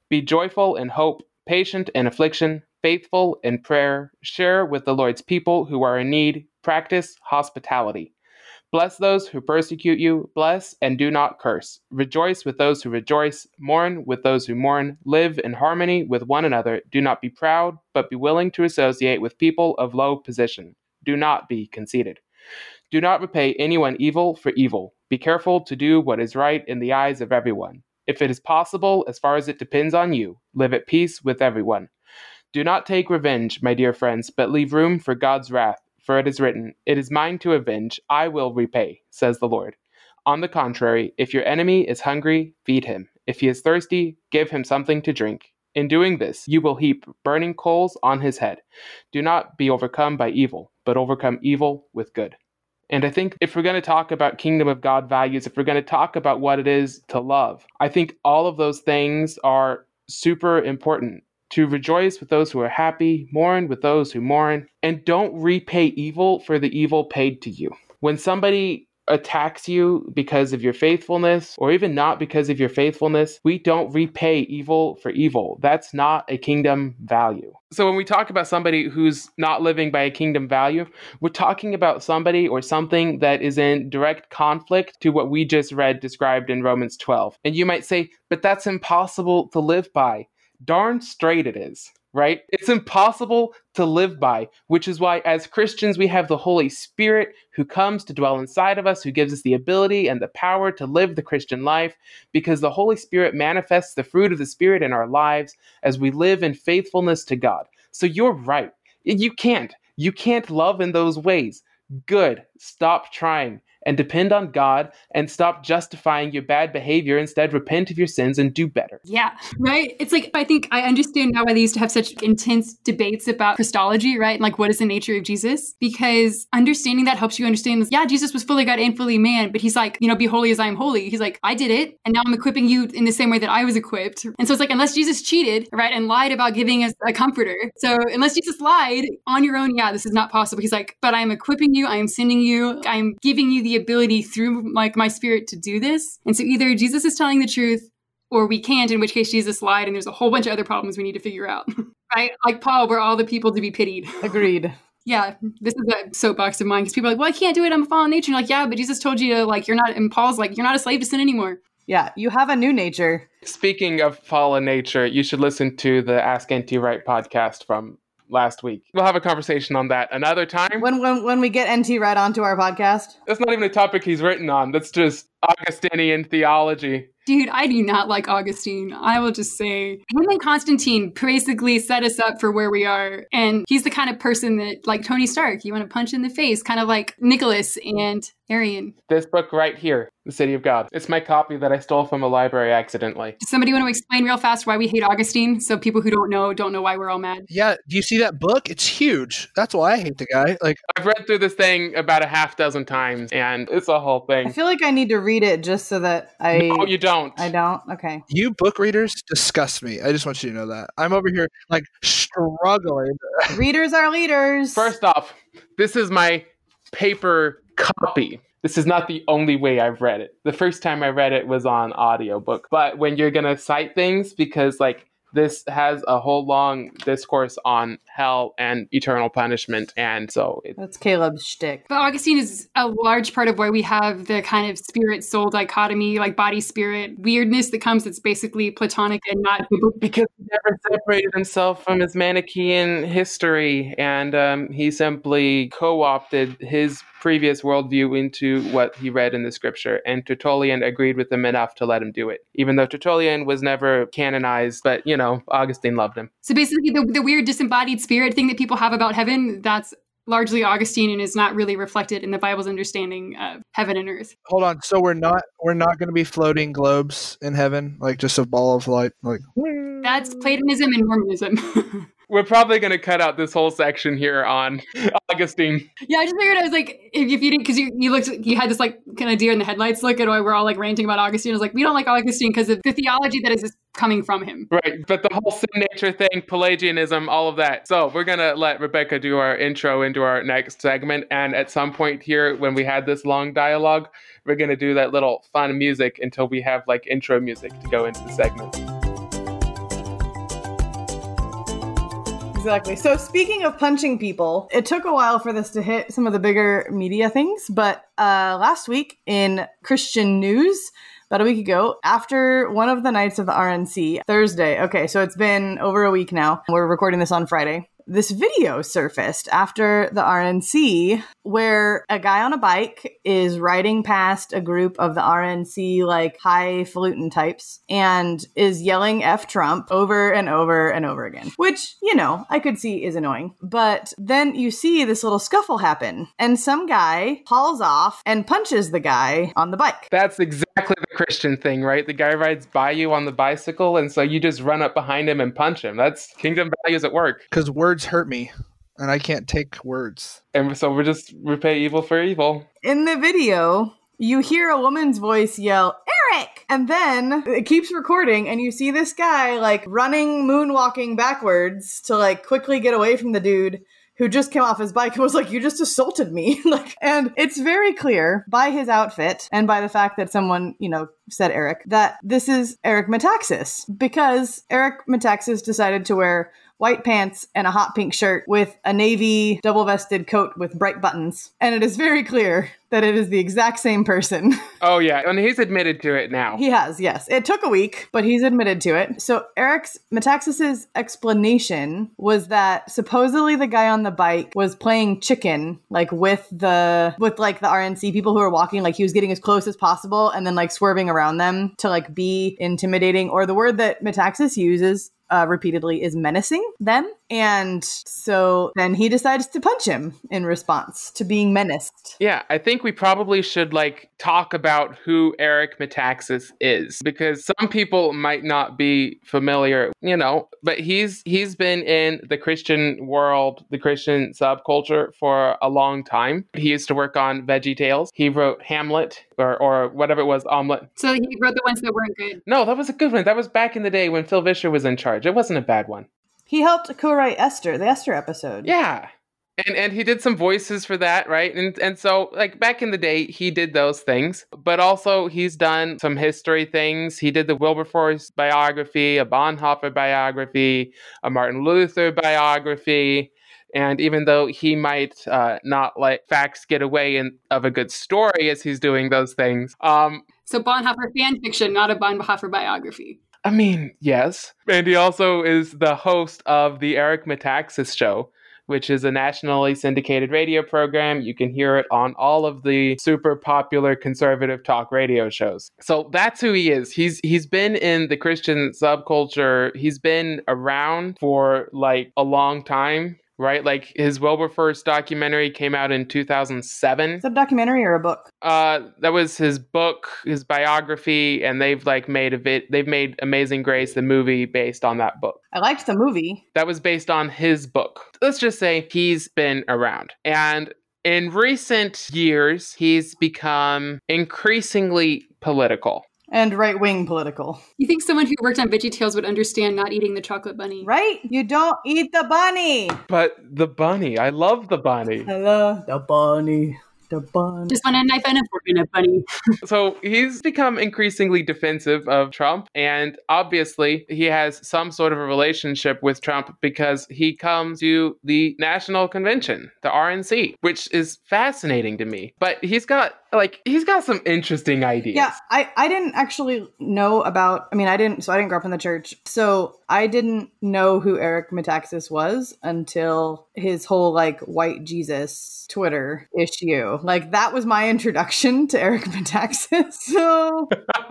Be joyful in hope, patient in affliction faithful in prayer, share with the Lord's people who are in need, practice hospitality. Bless those who persecute you, bless and do not curse. Rejoice with those who rejoice, mourn with those who mourn, live in harmony with one another. Do not be proud, but be willing to associate with people of low position. Do not be conceited. Do not repay anyone evil for evil. Be careful to do what is right in the eyes of everyone. If it is possible, as far as it depends on you, live at peace with everyone. Do not take revenge, my dear friends, but leave room for God's wrath. For it is written, It is mine to avenge, I will repay, says the Lord. On the contrary, if your enemy is hungry, feed him. If he is thirsty, give him something to drink. In doing this, you will heap burning coals on his head. Do not be overcome by evil, but overcome evil with good. And I think if we're going to talk about kingdom of God values, if we're going to talk about what it is to love, I think all of those things are super important. To rejoice with those who are happy, mourn with those who mourn, and don't repay evil for the evil paid to you. When somebody attacks you because of your faithfulness or even not because of your faithfulness, we don't repay evil for evil. That's not a kingdom value. So when we talk about somebody who's not living by a kingdom value, we're talking about somebody or something that is in direct conflict to what we just read described in Romans 12. And you might say, but that's impossible to live by. Darn straight it is right? It's impossible to live by, which is why, as Christians, we have the Holy Spirit who comes to dwell inside of us, who gives us the ability and the power to live the Christian life, because the Holy Spirit manifests the fruit of the Spirit in our lives as we live in faithfulness to God. So you're right. You can't. You can't love in those ways. Good. Stop trying and depend on God and stop justifying your bad behavior. Instead, repent of your sins and do better. Yeah, right. It's like, I think I understand now why they used to have such intense debates about Christology, right? And like, what is the nature of Jesus? Because understanding that helps you understand. Yeah, Jesus was fully God and fully man, but he's like, you know, be holy as I am holy. He's like, I did it. And now I'm equipping you in the same way that I was equipped. And so it's like, unless Jesus cheated, right, and lied about giving us a comforter. So unless Jesus lied on your own, yeah, this is not possible. He's like, but I am equipping you. I am sending you. I am giving you the ability through like my spirit to do this. And so either Jesus is telling the truth or we can't, in which case Jesus lied, and there's a whole bunch of other problems we need to figure out. <laughs> right? Like Paul, we're all the people to be pitied. <laughs> Agreed. yeah, this is a soapbox of mine because people are like, well, I can't do it. I'm a fallen nature. And like, yeah, but Jesus told you to like, you're not, and Paul's like, you're not a slave to sin anymore. Yeah, you have a new nature. Speaking of fallen nature, you should listen to the Ask NT Wright podcast from last week. We'll have a conversation on that another time. When when when we get NT Wright onto our podcast. That's not even a topic he's written on. That's just Augustinian theology. Dude, I do not like Augustine. I will just say him and Constantine basically set us up for where we are. And he's the kind of person that, like Tony Stark, you want to punch in the face, kind of like Nicholas and Arius. This book right here, The City of God. It's my copy that I stole from a library accidentally. Does somebody want to explain real fast why we hate Augustine? So people who don't know don't know why we're all mad. Yeah, do you see that book? It's huge. That's why I hate the guy. Like I've read through this thing about a half dozen times and it's a whole thing. I feel like I need to read it just so that I No, you don't. I don't. Okay. you book readers disgust me. I just want you to know that. I'm over here like struggling. <laughs> Readers are leaders. First off, this is my paper copy. This is not the only way I've read it. The first time I read it was on audiobook. But when you're going to cite things because like this has a whole long discourse on hell and eternal punishment and so it, That's Caleb's shtick. But Augustine is a large part of why we have the kind of spirit soul dichotomy, like body spirit weirdness that comes that's basically platonic and not <laughs> because he never separated himself from his Manichaean history, and um, he simply co-opted his previous worldview into what he read in the scripture. And Tertullian agreed with him enough to let him do it, even though Tertullian was never canonized. But you know, Augustine loved him. So basically, the, the weird disembodied spirit thing that people have about heaven, that's largely Augustine and is not really reflected in the Bible's understanding of heaven and earth. Hold on. So we're not we're not going to be floating globes in heaven, like just a ball of light, like. <laughs> That's Platonism and Mormonism. <laughs> We're probably going to cut out this whole section here on Augustine. yeah, I just figured I was like, if, if you didn't, because you, you looked, you had this like kind of deer in the headlights look at why we're all like ranting about Augustine. I was like, we don't like Augustine because of the theology that is coming from him. Right, but the whole sin nature thing, Pelagianism, all of that. So we're gonna let Rebecca do our intro into our next segment, and at some point here, when we had this long dialogue, we're gonna do that little fun music until we have like intro music to go into the segment. Exactly. So speaking of punching people, it took a while for this to hit some of the bigger media things, but uh, last week in Christian news, about a week ago, after one of the nights of the RNC, Thursday. Okay, so it's been over a week now. We're recording this on Friday. This video surfaced after the RNC where a guy on a bike is riding past a group of the RNC like highfalutin types and is yelling F Trump over and over and over again, which, you know, I could see is annoying. But then you see this little scuffle happen and some guy hauls off and punches the guy on the bike. That's exactly the Christian thing, right? The guy rides by you on the bicycle, and so you just run up behind him and punch him. That's kingdom values at work. Because words hurt me, and I can't take words. And so we're just repay evil for evil. In the video, you hear a woman's voice yell, Eric! And then it keeps recording, and you see this guy like running, moonwalking backwards to like quickly get away from the dude who just came off his bike and was like, "You just assaulted me." <laughs> like, and it's very clear by his outfit and by the fact that someone, you know, said Eric that this is Eric Metaxas because Eric Metaxas decided to wear white pants and a hot pink shirt with a navy double vested coat with bright buttons. And it is very clear that it is the exact same person. <laughs> Oh, yeah. And he's admitted to it now. He has, yes. It took a week, but he's admitted to it. So Eric's Metaxas's explanation was that supposedly the guy on the bike was playing chicken, like with the with like the RNC people who were walking, like he was getting as close as possible and then like swerving around them to like be intimidating. Or the word that Metaxas uses uh, repeatedly is menacing them. And so then he decides to punch him in response to being menaced. Yeah, I think we probably should like talk about who Eric Metaxas is because some people might not be familiar, you know, but he's he's been in the Christian world, the Christian subculture for a long time. He used to work on Veggie Tales. He wrote Hamlet or or whatever it was, Omelet. So he wrote the ones that weren't good. No, that was a good one. That was back in the day when Phil Vischer was in charge. It wasn't a bad one. He helped co-write Esther, the Esther episode. Yeah. And and he did some voices for that, right? And and so like back in the day he did those things, but also he's done some history things. He did the Wilberforce biography, a Bonhoeffer biography, a Martin Luther biography. And even though he might uh, not let facts get away in, of a good story as he's doing those things, um, So Bonhoeffer fan fiction, not a Bonhoeffer biography. I mean, yes. And he also is the host of the Eric Metaxas Show, which is a nationally syndicated radio program. You can hear it on all of the super popular conservative talk radio shows. So that's who he is. He's he's been in the Christian subculture. He's been around for like a long time. Right, like his Wilberforce documentary came out in 2007. Is that a documentary or a book? Uh, that was his book, his biography, and they've like made a bit. They've made Amazing Grace, the movie, based on that book. I liked the movie. That was based on his book. Let's just say he's been around, and in recent years, he's become increasingly political. And right wing political. You think someone who worked on Veggie Tales would understand not eating the chocolate bunny? Right? You don't eat the bunny. But the bunny, I love the bunny. I love the bunny. The bunny. Just want a knife and a fork and a bunny. <laughs> So he's become increasingly defensive of Trump, and obviously he has some sort of a relationship with Trump because he comes to the National Convention, the RNC, which is fascinating to me. But he's got like he's got some interesting ideas. Yeah, I, I didn't actually know about I mean I didn't so I didn't grow up in the church. So I didn't know who Eric Metaxas was until his whole like white Jesus Twitter issue. Like that was my <laughs> introduction to Eric Metaxas. <laughs> So <laughs>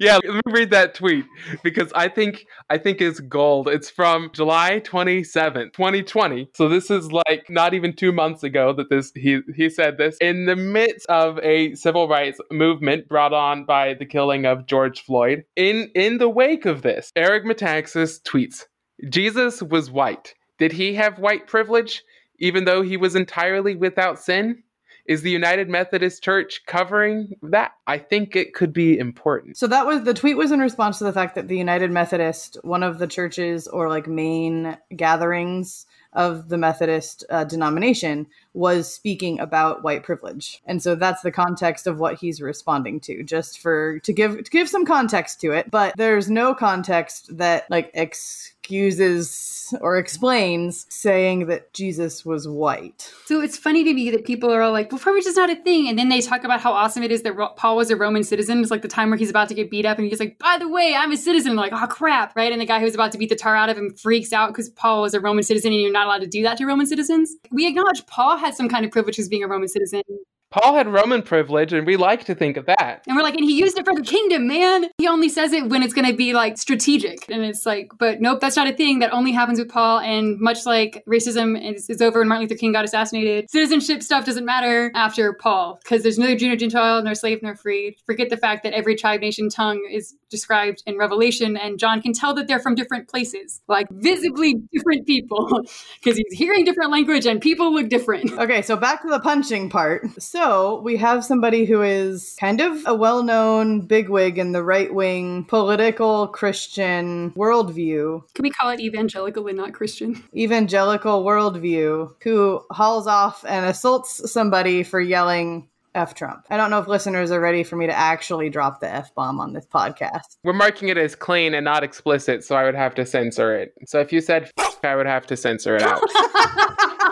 yeah, let me read that tweet because I think I think it's gold. It's from July 27th, 2020. So this is like not even 2 months ago that this he he said this in the midst of a civil rights movement brought on by the killing of George Floyd. In in the wake of this, Eric Metaxas tweets, "Jesus was white. Did he have white privilege even though he was entirely without sin?" Is the United Methodist Church covering that? I think it could be important. So that was the tweet was in response to the fact that the United Methodist, one of the churches or like main gatherings of the Methodist uh, denomination, was speaking about white privilege, and so that's the context of what he's responding to. Just for to give to give some context to it, but there's no context that like excuses or explains saying that Jesus was white. So it's funny to me that people are all like, well, privilege is not a thing. And then they talk about how awesome it is that Paul was a Roman citizen. It's like the time where he's about to get beat up and he's like, by the way, I'm a citizen. Like, oh, crap. Right. And the guy who's about to beat the tar out of him freaks out because Paul was a Roman citizen and you're not allowed to do that to Roman citizens. We acknowledge Paul had some kind of privilege as being a Roman citizen. Paul had Roman privilege, and we like to think of that. And we're like, and he used it for the kingdom, man. He only says it when it's going to be like strategic. And it's like, but nope, that's not a thing. That only happens with Paul. And much like racism is, is over when Martin Luther King got assassinated, citizenship stuff doesn't matter after Paul because there's no Jew nor Gentile, nor slave nor free. Forget the fact that every tribe, nation, tongue is described in Revelation, and John can tell that they're from different places, like visibly different people, <laughs> because he's hearing different language and people look different. Okay, so back to the punching part. So we have somebody who is kind of a well known bigwig in the right wing political Christian worldview, Can we call it evangelical and not Christian? evangelical worldview, who hauls off and assaults somebody for yelling F Trump. I don't know if listeners are ready for me to actually drop the F bomb on this podcast. We're marking it as clean and not explicit, so I would have to censor it. So if you said f- I would have to censor it out. <laughs>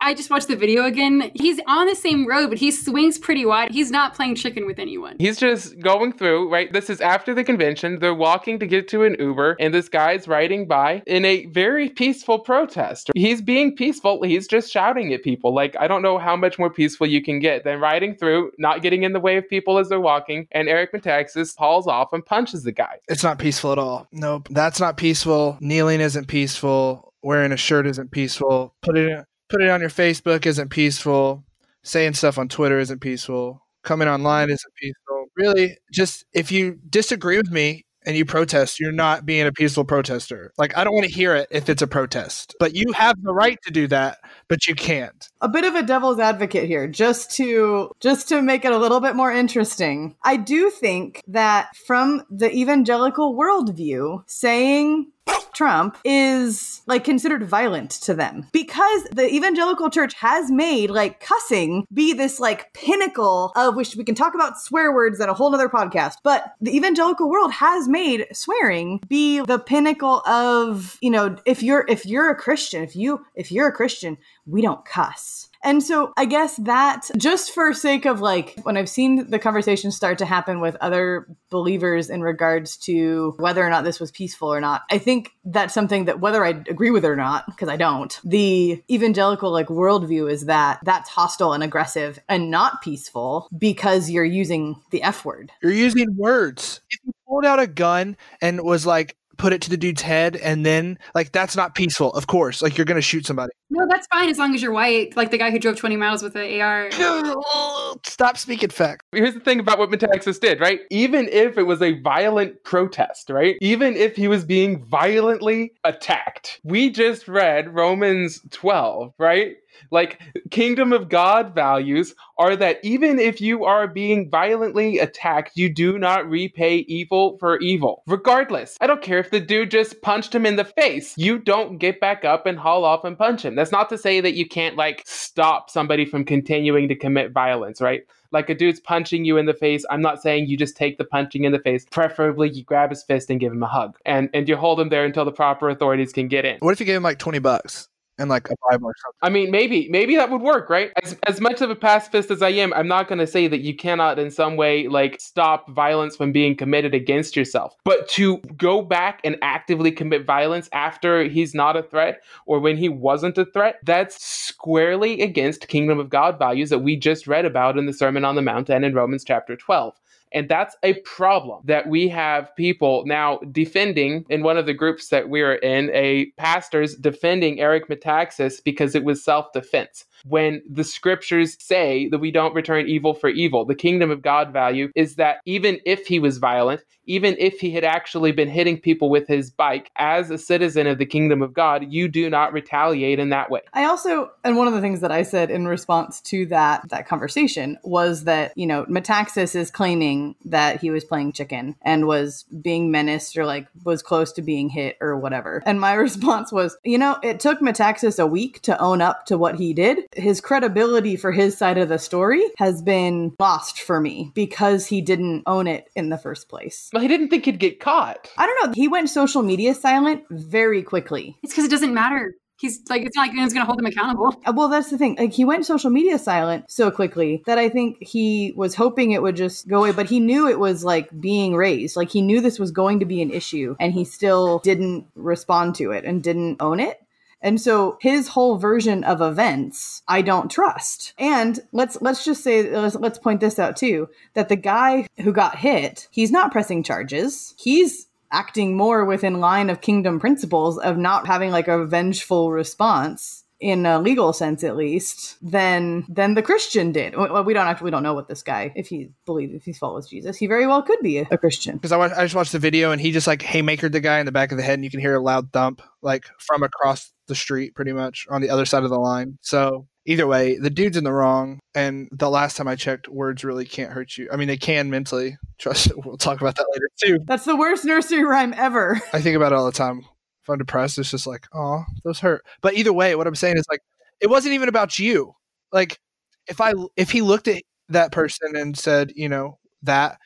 I just watched the video again. He's on the same road, but he swings pretty wide. He's not playing chicken with anyone. He's just going through, right? This is after the convention. They're walking to get to an Uber, and this guy's riding by in a very peaceful protest. He's being peaceful. He's just shouting at people. Like, I don't know how much more peaceful you can get than riding through, not getting in the way of people as they're walking. And Eric Metaxas hauls off and punches the guy. It's not peaceful at all. Nope. That's not peaceful. Kneeling isn't peaceful. Wearing a shirt isn't peaceful. Put it put it on your Facebook isn't peaceful. Saying stuff on Twitter isn't peaceful. Coming online isn't peaceful. Really, just if you disagree with me and you protest, you're not being a peaceful protester. Like I don't want to hear it if it's a protest. But you have the right to do that, but you can't. a bit of a devil's advocate here just to just to make it a little bit more interesting i do think that from the evangelical worldview saying Trump is like considered violent to them because the evangelical church has made like cussing be this like pinnacle of which we can talk about swear words at a whole nother podcast. But the evangelical world has made swearing be the pinnacle of, you know, if you're if you're a Christian, if you if you're a Christian, we don't cuss. And so I guess that just for sake of like when I've seen the conversation start to happen with other believers in regards to whether or not this was peaceful or not, I think that's something that whether I agree with it or not, because I don't, the evangelical like worldview is that that's hostile and aggressive and not peaceful because you're using the F word. You're using words. If you pulled out a gun and was like put it to the dude's head and then like that's not peaceful, of course. Like you're gonna shoot somebody. No, that's fine as long as you're white, like the guy who drove 20 miles with the AR. <laughs> Stop speaking facts. Here's the thing about what Metaxas did, right? Even if it was a violent protest, right? Even if he was being violently attacked, we just read Romans 12, right? Like, kingdom of God values are that even if you are being violently attacked, you do not repay evil for evil. Regardless, I don't care if the dude just punched him in the face, you don't get back up and haul off and punch him. That's not to say that you can't, like, stop somebody from continuing to commit violence, right? Like a dude's punching you in the face. I'm not saying you just take the punching in the face. Preferably, you grab his fist and give him a hug, and and you hold him there until the proper authorities can get in. What if you gave him like twenty bucks and like a Bible or something? I mean, maybe, maybe that would work, right? As, as much of a pacifist as I am, I'm not going to say that you cannot, in some way, like stop violence from being committed against yourself. But to go back and actively commit violence after he's not a threat or when he wasn't a threat, that's squarely against kingdom of God values that we just read about in the Sermon on the Mount and in Romans chapter 12. And that's a problem that we have people now defending in one of the groups that we're in, a pastor's defending Eric Metaxas because it was self defense. When the scriptures say that we don't return evil for evil, the kingdom of God value is that even if he was violent, even if he had actually been hitting people with his bike, as a citizen of the kingdom of God, you do not retaliate in that way. I also, and one of the things that I said in response to that that conversation was that you know Metaxas is claiming that he was playing chicken and was being menaced or like was close to being hit or whatever. And my <laughs> response was, you know, it took Metaxas a week to own up to what he did. His credibility for his side of the story has been lost for me because he didn't own it in the first place. Well, he didn't think he'd get caught. I don't know. He went social media silent very quickly. It's because it doesn't matter. He's like, it's not like anyone's going to hold him accountable. Uh, Well, that's the thing. Like he went social media silent so quickly that I think he was hoping it would just go away, but he knew it was like being raised. Like he knew this was going to be an issue and he still didn't respond to it and didn't own it. And so his whole version of events, I don't trust. And let's let's just say let's, let's point this out too that the guy who got hit, he's not pressing charges. He's acting more within line of kingdom principles of not having like a vengeful response in a legal sense at least than than the christian did well we don't actually we don't know what this guy if he believes if he follows jesus he very well could be a, a christian because I, I just watched the video and he just like haymakered the guy in the back of the head and you can hear a loud thump like from across the street pretty much on the other side of the line. So either way the dude's in the wrong and the last time i checked words really can't hurt you. I mean they can mentally. <laughs> Trust it we'll talk about that later too. That's the worst nursery rhyme ever. <laughs> I think about it all the time. If i'm depressed it's just like oh those hurt. But either way what i'm saying is like it wasn't even about you. Like if i if he looked at that person and said you know that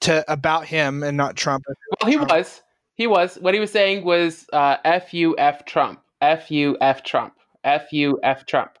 to about him and not trump Well, he was. He was. What he was saying was uh, F U F Trump. F U F Trump. F U F Trump.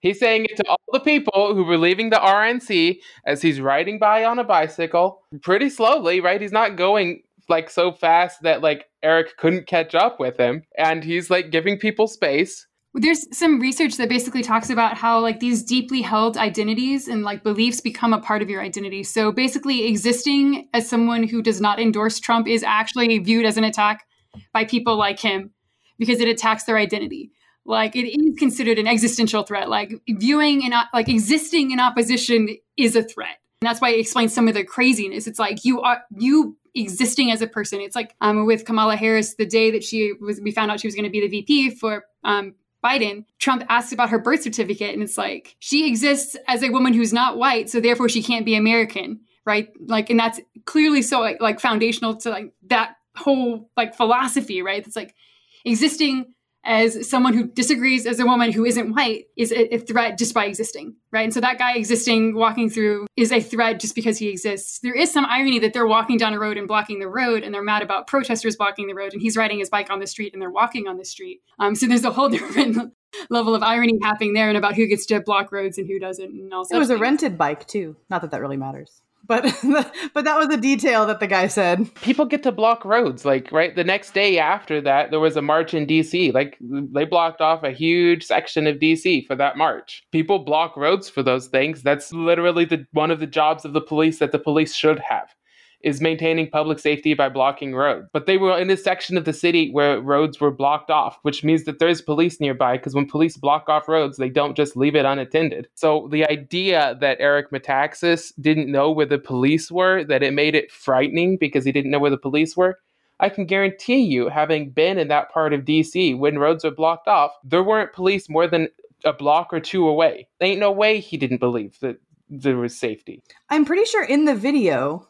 He's saying it to all the people who were leaving the RNC as he's riding by on a bicycle pretty slowly, right? He's not going like so fast that like Eric couldn't catch up with him. And he's like giving people space. There's some research that basically talks about how like these deeply held identities and like beliefs become a part of your identity. So basically existing as someone who does not endorse Trump is actually viewed as an attack by people like him because it attacks their identity. Like it is considered an existential threat. Like viewing and like existing in opposition is a threat. And that's why it explains some of the craziness. It's like you are you existing as a person. It's like um, with Kamala Harris, the day that she was, we found out she was going to be the VP for um, Biden, Trump asked about her birth certificate, and it's like she exists as a woman who's not white, so therefore she can't be American, right? Like, and that's clearly so like, like foundational to like that whole like philosophy, right? It's like existing as someone who disagrees as a woman who isn't white is a, a, threat just by existing, right? And so that guy existing, walking through, is a threat just because he exists. There is some irony that they're walking down a road and blocking the road, and they're mad about protesters blocking the road, and he's riding his bike on the street and they're walking on the street. Um, so there's a whole <laughs> different level of irony happening there, and about who gets to block roads and who doesn't, and all. It was a things. rented bike too. Not that that really matters. But <laughs> but that was a detail that the guy said. People get to block roads. Like, right, the next day after that, there was a march in DC. Like, they blocked off a huge section of DC for that march. People block roads for those things. That's literally the one of the jobs of the police that the police should have is maintaining public safety by blocking roads. But they were in a section of the city where roads were blocked off, which means that there's police nearby because when police block off roads, they don't just leave it unattended. So the idea that Eric Metaxas didn't know where the police were, that it made it frightening because he didn't know where the police were, I can guarantee you, having been in that part of DC when roads were blocked off, there weren't police more than a block or two away. There ain't no way he didn't believe that there was safety. I'm pretty sure in the video,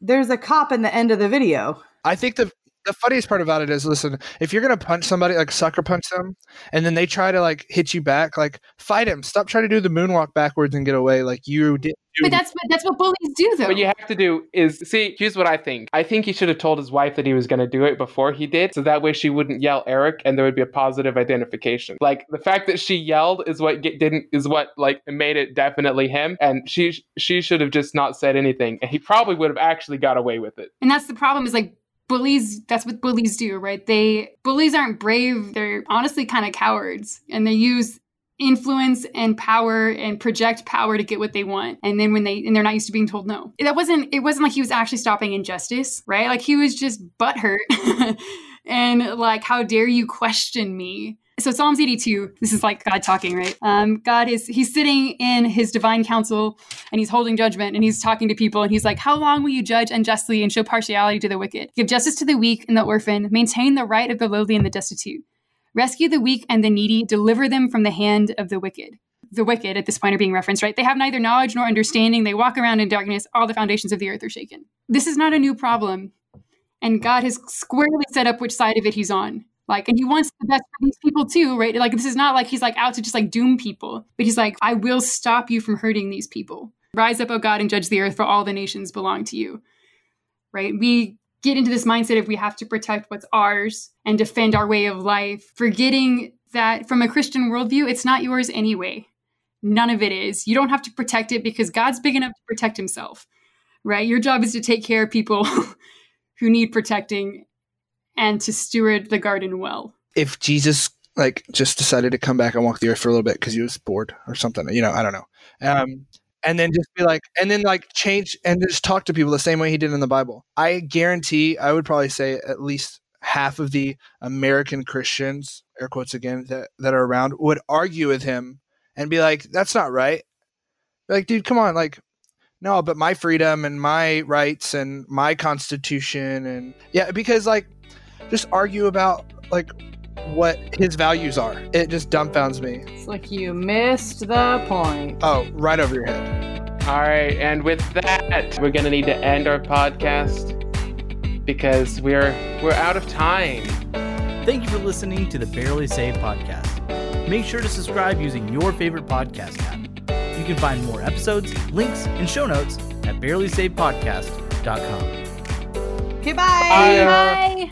there's a cop in the end of the video. I think the the funniest part about it is listen, if you're gonna punch somebody, like sucker punch them, and then they try to like hit you back, like fight him. Stop trying to do the moonwalk backwards and get away like you did. But that's that's what bullies do, though. What you have to do is see. Here's what I think. I think he should have told his wife that he was going to do it before he did, so that way she wouldn't yell Eric, and there would be a positive identification. Like the fact that she yelled is what get, didn't is what like made it definitely him, and she she should have just not said anything, and he probably would have actually got away with it. And that's the problem is like bullies that's what bullies do right? They bullies aren't brave. They're honestly kind of cowards and they use influence and power and project power to get what they want and then when they and they're not used to being told no. That wasn't it wasn't like he was actually stopping injustice right? Like he was just butthurt. <laughs> And like how dare you question me so Psalms 82, this is like God talking, right? Um, God is he's sitting in his divine council and he's holding judgment and he's talking to people and he's like, How long will you judge unjustly and show partiality to the wicked? Give justice to the weak and the orphan, maintain the right of the lowly and the destitute. Rescue the weak and the needy, deliver them from the hand of the wicked. the wicked at this point are being referenced, right? They have neither knowledge nor understanding. They walk around in darkness. All the foundations of the earth are shaken. This is not a new problem. And God has squarely set up which side of it he's on. Like, and he wants the best for these people too, right? Like, this is not like he's like out to just like doom people, but he's like, I will stop you from hurting these people. Rise up, O God, and judge the earth, for all the nations belong to you. Right? We get into this mindset of we have to protect what's ours and defend our way of life, forgetting that from a Christian worldview, it's not yours anyway. None of it is. You don't have to protect it because God's big enough to protect himself, right? Your job is to take care of people <laughs> who need protecting and to steward the garden well. If Jesus like just decided to come back and walk the earth for a little bit because he was bored or something, you know, I don't know. Um, and then just be like, and then like change and just talk to people the same way he did in the Bible. I guarantee, I would probably say at least half of the American Christians, air quotes again, that, that are around would argue with him and be like, that's not right. Like, dude, come on. Like, no, but my freedom and my rights and my constitution and yeah, because like just argue about like what his values are. It just dumbfounds me. It's like you missed the point. Oh, right over your head. All right, and with that, we're gonna need to end our podcast because we're we're out of time. Thank you for listening to the Barely Saved podcast. Make sure to subscribe using your favorite podcast app. You can find more episodes, links, and show notes at barelysavedpodcast.com. Okay, bye. Bye. Bye.